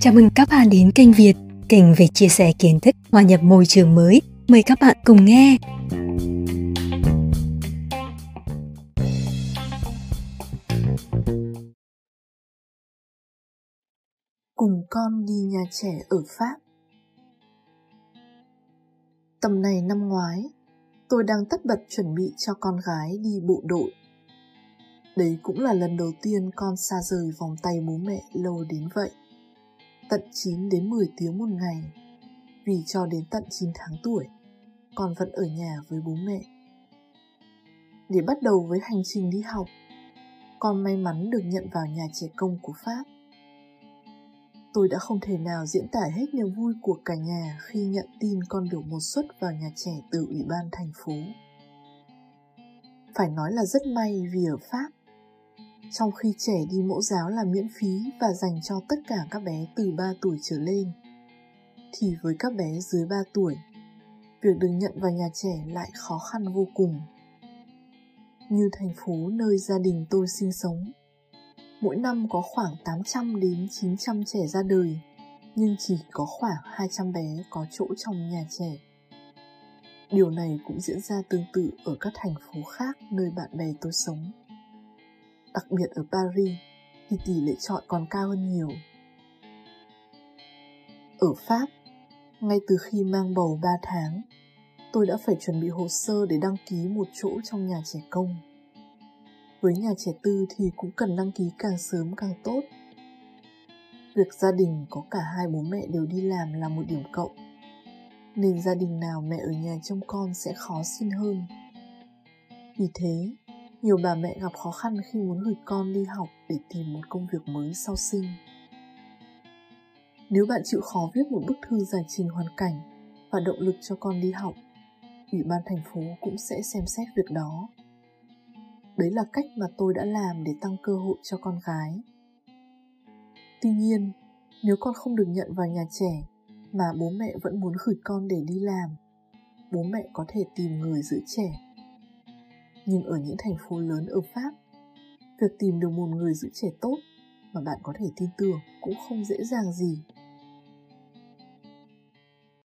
Chào mừng các bạn đến kênh Việt, kênh về chia sẻ kiến thức hòa nhập môi trường mới. Mời các bạn cùng nghe. Cùng con đi nhà trẻ ở Pháp Tầm này năm ngoái, tôi đang tất bật chuẩn bị cho con gái đi bộ đội. Đấy cũng là lần đầu tiên con xa rời vòng tay bố mẹ lâu đến vậy. Tận 9 đến 10 tiếng một ngày, vì cho đến tận 9 tháng tuổi, con vẫn ở nhà với bố mẹ. Để bắt đầu với hành trình đi học, con may mắn được nhận vào nhà trẻ công của Pháp. Tôi đã không thể nào diễn tả hết niềm vui của cả nhà khi nhận tin con được một suất vào nhà trẻ từ Ủy ban thành phố. Phải nói là rất may vì ở Pháp, trong khi trẻ đi mẫu giáo là miễn phí và dành cho tất cả các bé từ 3 tuổi trở lên, thì với các bé dưới 3 tuổi, việc được nhận vào nhà trẻ lại khó khăn vô cùng. Như thành phố nơi gia đình tôi sinh sống, mỗi năm có khoảng 800 đến 900 trẻ ra đời, nhưng chỉ có khoảng 200 bé có chỗ trong nhà trẻ. Điều này cũng diễn ra tương tự ở các thành phố khác nơi bạn bè tôi sống. Đặc biệt ở Paris thì tỷ lệ chọn còn cao hơn nhiều. Ở Pháp, ngay từ khi mang bầu 3 tháng, tôi đã phải chuẩn bị hồ sơ để đăng ký một chỗ trong nhà trẻ công với nhà trẻ tư thì cũng cần đăng ký càng sớm càng tốt. Việc gia đình có cả hai bố mẹ đều đi làm là một điểm cộng, nên gia đình nào mẹ ở nhà trông con sẽ khó xin hơn. Vì thế, nhiều bà mẹ gặp khó khăn khi muốn gửi con đi học để tìm một công việc mới sau sinh. Nếu bạn chịu khó viết một bức thư giải trình hoàn cảnh và động lực cho con đi học, Ủy ban thành phố cũng sẽ xem xét việc đó Đấy là cách mà tôi đã làm để tăng cơ hội cho con gái. Tuy nhiên, nếu con không được nhận vào nhà trẻ mà bố mẹ vẫn muốn gửi con để đi làm, bố mẹ có thể tìm người giữ trẻ. Nhưng ở những thành phố lớn ở Pháp, việc tìm được một người giữ trẻ tốt mà bạn có thể tin tưởng cũng không dễ dàng gì.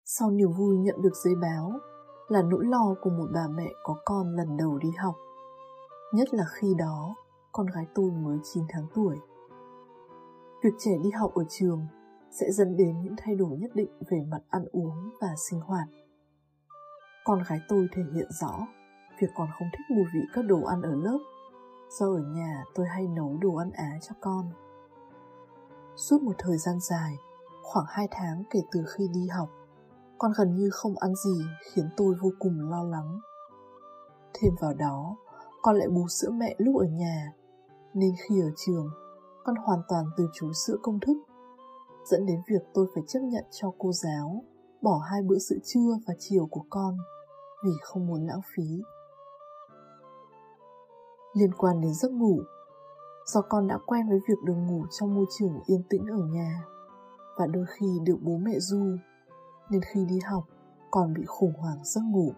Sau niềm vui nhận được giấy báo là nỗi lo của một bà mẹ có con lần đầu đi học nhất là khi đó con gái tôi mới 9 tháng tuổi. Việc trẻ đi học ở trường sẽ dẫn đến những thay đổi nhất định về mặt ăn uống và sinh hoạt. Con gái tôi thể hiện rõ việc còn không thích mùi vị các đồ ăn ở lớp do ở nhà tôi hay nấu đồ ăn Á cho con. Suốt một thời gian dài, khoảng 2 tháng kể từ khi đi học, con gần như không ăn gì khiến tôi vô cùng lo lắng. Thêm vào đó, con lại bú sữa mẹ lúc ở nhà, nên khi ở trường, con hoàn toàn từ chối sữa công thức, dẫn đến việc tôi phải chấp nhận cho cô giáo bỏ hai bữa sữa trưa và chiều của con vì không muốn lãng phí. Liên quan đến giấc ngủ, do con đã quen với việc được ngủ trong môi trường yên tĩnh ở nhà và đôi khi được bố mẹ du, nên khi đi học còn bị khủng hoảng giấc ngủ.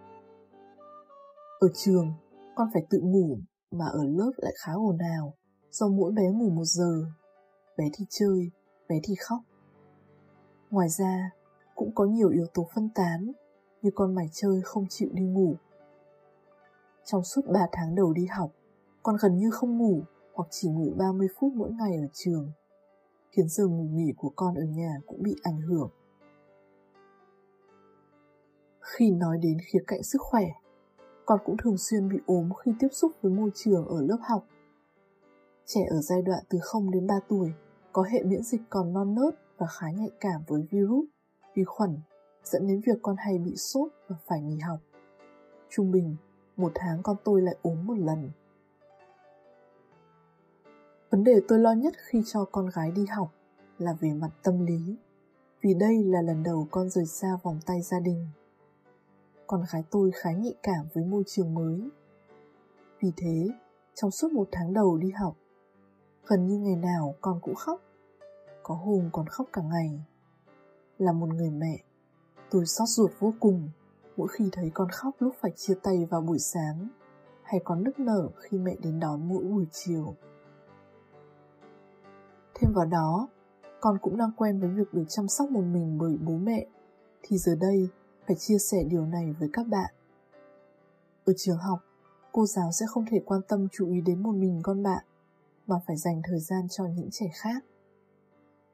Ở trường, con phải tự ngủ mà ở lớp lại khá ồn ào do mỗi bé ngủ một giờ. Bé thì chơi, bé thì khóc. Ngoài ra, cũng có nhiều yếu tố phân tán như con mải chơi không chịu đi ngủ. Trong suốt 3 tháng đầu đi học, con gần như không ngủ hoặc chỉ ngủ 30 phút mỗi ngày ở trường, khiến giờ ngủ nghỉ của con ở nhà cũng bị ảnh hưởng. Khi nói đến khía cạnh sức khỏe, con cũng thường xuyên bị ốm khi tiếp xúc với môi trường ở lớp học. Trẻ ở giai đoạn từ 0 đến 3 tuổi có hệ miễn dịch còn non nớt và khá nhạy cảm với virus, vi khuẩn, dẫn đến việc con hay bị sốt và phải nghỉ học. Trung bình, một tháng con tôi lại ốm một lần. Vấn đề tôi lo nhất khi cho con gái đi học là về mặt tâm lý, vì đây là lần đầu con rời xa vòng tay gia đình con gái tôi khá nhạy cảm với môi trường mới. Vì thế, trong suốt một tháng đầu đi học, gần như ngày nào con cũng khóc. Có hôm còn khóc cả ngày. Là một người mẹ, tôi xót ruột vô cùng mỗi khi thấy con khóc lúc phải chia tay vào buổi sáng hay con nức nở khi mẹ đến đón mỗi buổi chiều. Thêm vào đó, con cũng đang quen với việc được chăm sóc một mình bởi bố mẹ, thì giờ đây phải chia sẻ điều này với các bạn. Ở trường học, cô giáo sẽ không thể quan tâm chú ý đến một mình con bạn, mà phải dành thời gian cho những trẻ khác.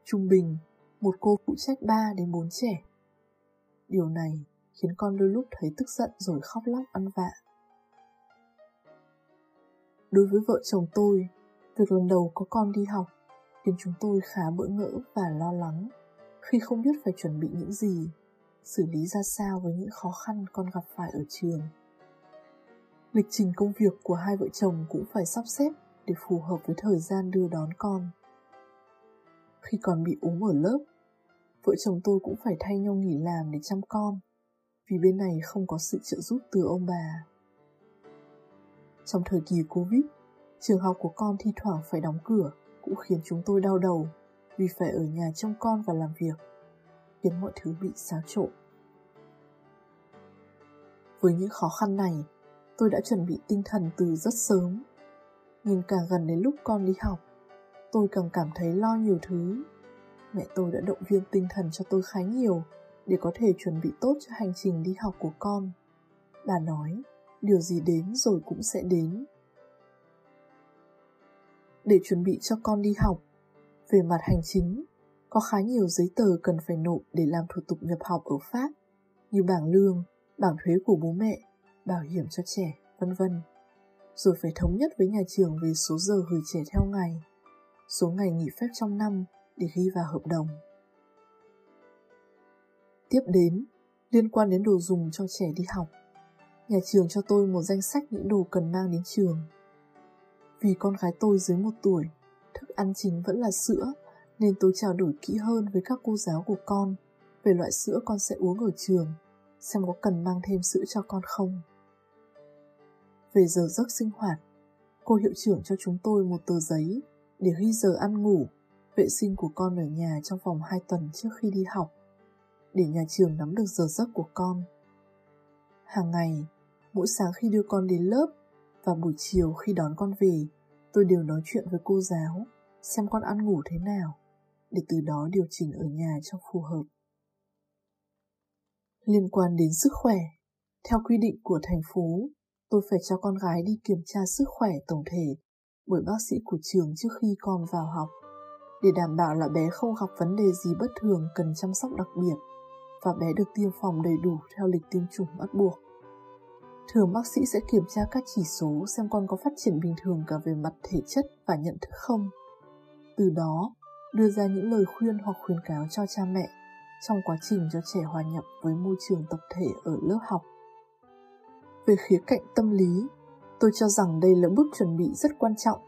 Trung bình, một cô phụ trách 3 đến 4 trẻ. Điều này khiến con đôi lúc thấy tức giận rồi khóc lóc ăn vạ. Đối với vợ chồng tôi, việc lần đầu có con đi học khiến chúng tôi khá bỡ ngỡ và lo lắng khi không biết phải chuẩn bị những gì, xử lý ra sao với những khó khăn con gặp phải ở trường. Lịch trình công việc của hai vợ chồng cũng phải sắp xếp để phù hợp với thời gian đưa đón con. Khi còn bị ốm ở lớp, vợ chồng tôi cũng phải thay nhau nghỉ làm để chăm con, vì bên này không có sự trợ giúp từ ông bà. Trong thời kỳ Covid, trường học của con thi thoảng phải đóng cửa cũng khiến chúng tôi đau đầu vì phải ở nhà trông con và làm việc, khiến mọi thứ bị xáo trộn. Với những khó khăn này, tôi đã chuẩn bị tinh thần từ rất sớm. Nhưng càng gần đến lúc con đi học, tôi càng cảm thấy lo nhiều thứ. Mẹ tôi đã động viên tinh thần cho tôi khá nhiều để có thể chuẩn bị tốt cho hành trình đi học của con. Bà nói, điều gì đến rồi cũng sẽ đến. Để chuẩn bị cho con đi học, về mặt hành chính, có khá nhiều giấy tờ cần phải nộp để làm thủ tục nhập học ở Pháp, như bảng lương, bảng thuế của bố mẹ, bảo hiểm cho trẻ, vân vân. Rồi phải thống nhất với nhà trường về số giờ gửi trẻ theo ngày, số ngày nghỉ phép trong năm để ghi vào hợp đồng. Tiếp đến, liên quan đến đồ dùng cho trẻ đi học, nhà trường cho tôi một danh sách những đồ cần mang đến trường. Vì con gái tôi dưới một tuổi, thức ăn chính vẫn là sữa, nên tôi trao đổi kỹ hơn với các cô giáo của con về loại sữa con sẽ uống ở trường, xem có cần mang thêm sữa cho con không. Về giờ giấc sinh hoạt, cô hiệu trưởng cho chúng tôi một tờ giấy để ghi giờ ăn ngủ, vệ sinh của con ở nhà trong vòng 2 tuần trước khi đi học, để nhà trường nắm được giờ giấc của con. Hàng ngày, mỗi sáng khi đưa con đến lớp và buổi chiều khi đón con về, tôi đều nói chuyện với cô giáo xem con ăn ngủ thế nào để từ đó điều chỉnh ở nhà cho phù hợp. Liên quan đến sức khỏe, theo quy định của thành phố, tôi phải cho con gái đi kiểm tra sức khỏe tổng thể bởi bác sĩ của trường trước khi con vào học để đảm bảo là bé không gặp vấn đề gì bất thường cần chăm sóc đặc biệt và bé được tiêm phòng đầy đủ theo lịch tiêm chủng bắt buộc. Thường bác sĩ sẽ kiểm tra các chỉ số xem con có phát triển bình thường cả về mặt thể chất và nhận thức không. Từ đó, đưa ra những lời khuyên hoặc khuyến cáo cho cha mẹ trong quá trình cho trẻ hòa nhập với môi trường tập thể ở lớp học. Về khía cạnh tâm lý, tôi cho rằng đây là bước chuẩn bị rất quan trọng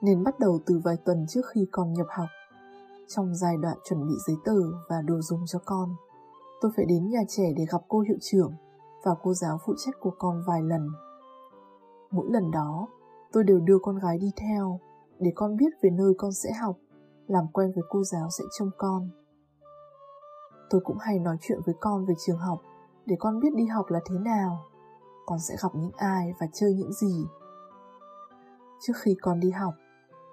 nên bắt đầu từ vài tuần trước khi con nhập học. Trong giai đoạn chuẩn bị giấy tờ và đồ dùng cho con, tôi phải đến nhà trẻ để gặp cô hiệu trưởng và cô giáo phụ trách của con vài lần. Mỗi lần đó, tôi đều đưa con gái đi theo để con biết về nơi con sẽ học, làm quen với cô giáo sẽ trông con. Tôi cũng hay nói chuyện với con về trường học để con biết đi học là thế nào, con sẽ gặp những ai và chơi những gì. Trước khi con đi học,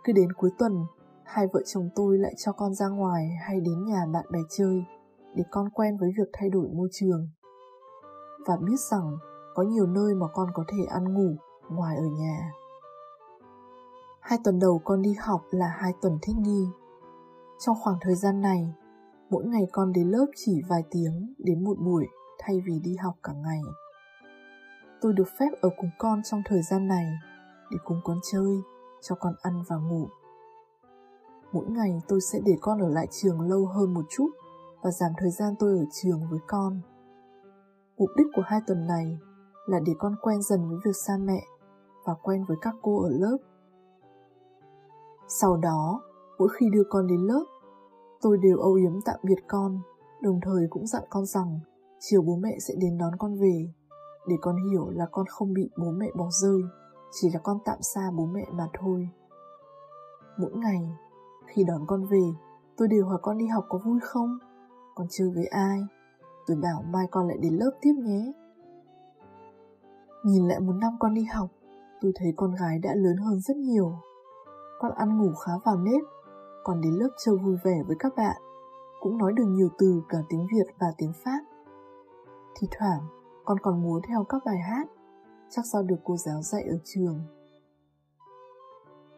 cứ đến cuối tuần, hai vợ chồng tôi lại cho con ra ngoài hay đến nhà bạn bè chơi để con quen với việc thay đổi môi trường và biết rằng có nhiều nơi mà con có thể ăn ngủ ngoài ở nhà. Hai tuần đầu con đi học là hai tuần thích nghi. Trong khoảng thời gian này, mỗi ngày con đến lớp chỉ vài tiếng đến một buổi thay vì đi học cả ngày. Tôi được phép ở cùng con trong thời gian này để cùng con chơi, cho con ăn và ngủ. Mỗi ngày tôi sẽ để con ở lại trường lâu hơn một chút và giảm thời gian tôi ở trường với con. Mục đích của hai tuần này là để con quen dần với việc xa mẹ và quen với các cô ở lớp. Sau đó, mỗi khi đưa con đến lớp, tôi đều âu yếm tạm biệt con, đồng thời cũng dặn con rằng chiều bố mẹ sẽ đến đón con về, để con hiểu là con không bị bố mẹ bỏ rơi, chỉ là con tạm xa bố mẹ mà thôi. Mỗi ngày, khi đón con về, tôi đều hỏi con đi học có vui không? Con chơi với ai? Tôi bảo mai con lại đến lớp tiếp nhé. Nhìn lại một năm con đi học, tôi thấy con gái đã lớn hơn rất nhiều. Con ăn ngủ khá vào nếp, còn đến lớp chơi vui vẻ với các bạn, cũng nói được nhiều từ cả tiếng Việt và tiếng Pháp. Thì thoảng, con còn múa theo các bài hát, chắc do được cô giáo dạy ở trường.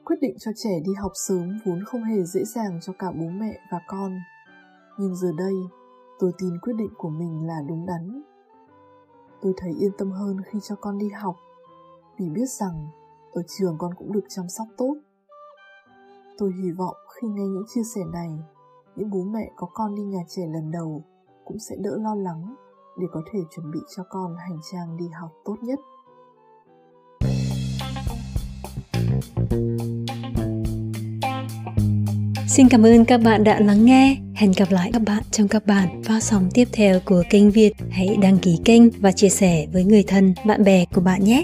Quyết định cho trẻ đi học sớm vốn không hề dễ dàng cho cả bố mẹ và con. Nhưng giờ đây, tôi tin quyết định của mình là đúng đắn. Tôi thấy yên tâm hơn khi cho con đi học, vì biết rằng ở trường con cũng được chăm sóc tốt. Tôi hy vọng khi nghe những chia sẻ này, những bố mẹ có con đi nhà trẻ lần đầu cũng sẽ đỡ lo lắng để có thể chuẩn bị cho con hành trang đi học tốt nhất. Xin cảm ơn các bạn đã lắng nghe. Hẹn gặp lại các bạn trong các bản phát sóng tiếp theo của kênh Việt. Hãy đăng ký kênh và chia sẻ với người thân, bạn bè của bạn nhé.